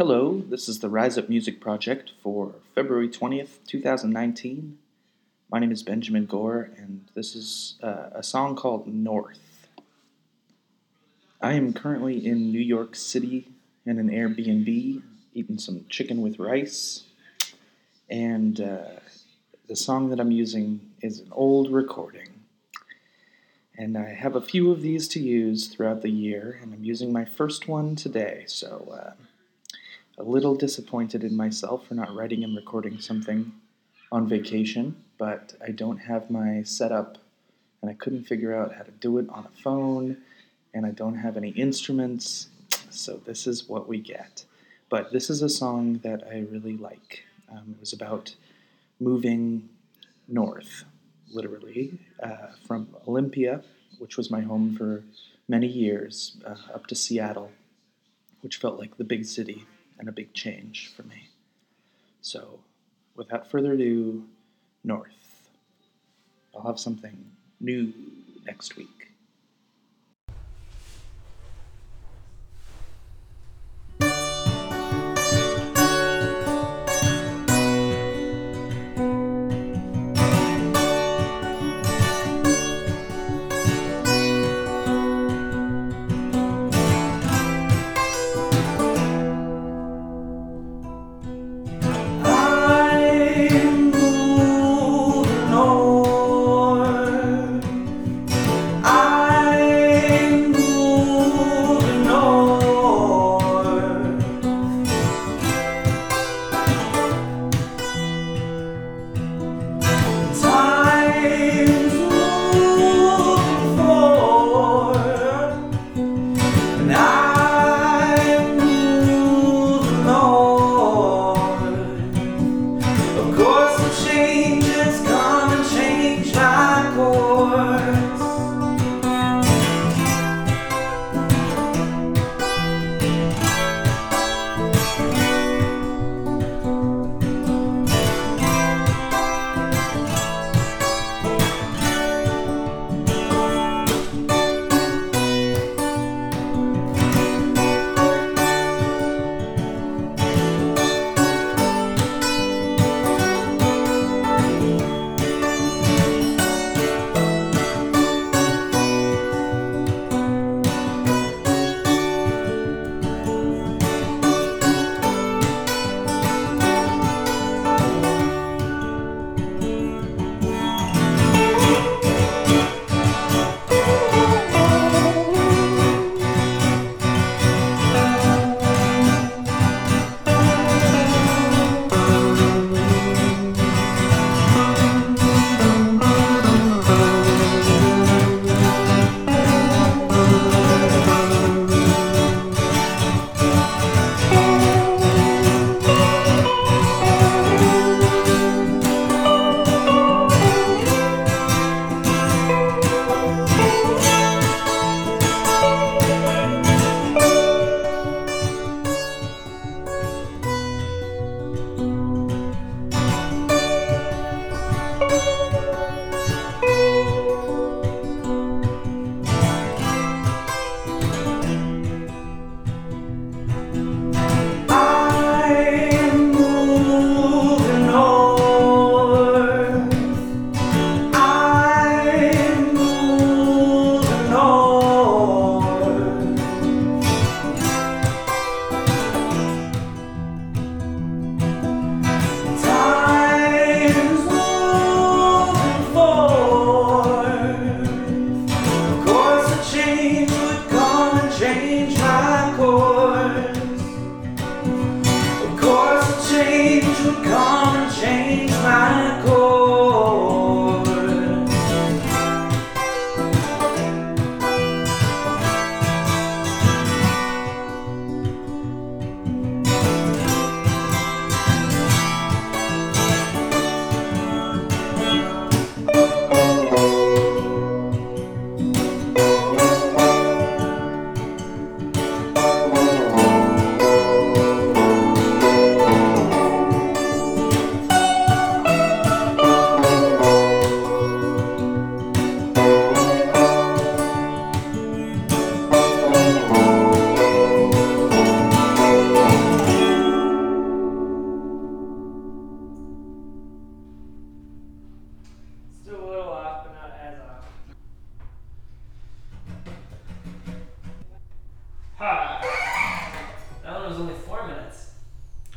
Hello, this is the Rise Up Music Project for February 20th, 2019. My name is Benjamin Gore, and this is uh, a song called North. I am currently in New York City in an Airbnb, eating some chicken with rice, and uh, the song that I'm using is an old recording. And I have a few of these to use throughout the year, and I'm using my first one today, so. Uh, a little disappointed in myself for not writing and recording something on vacation, but I don't have my setup and I couldn't figure out how to do it on a phone and I don't have any instruments, so this is what we get. But this is a song that I really like. Um, it was about moving north, literally, uh, from Olympia, which was my home for many years, uh, up to Seattle, which felt like the big city and a big change for me. So, without further ado, North. I'll have something new next week.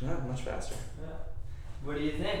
Yeah, much faster. Yeah. What do you think?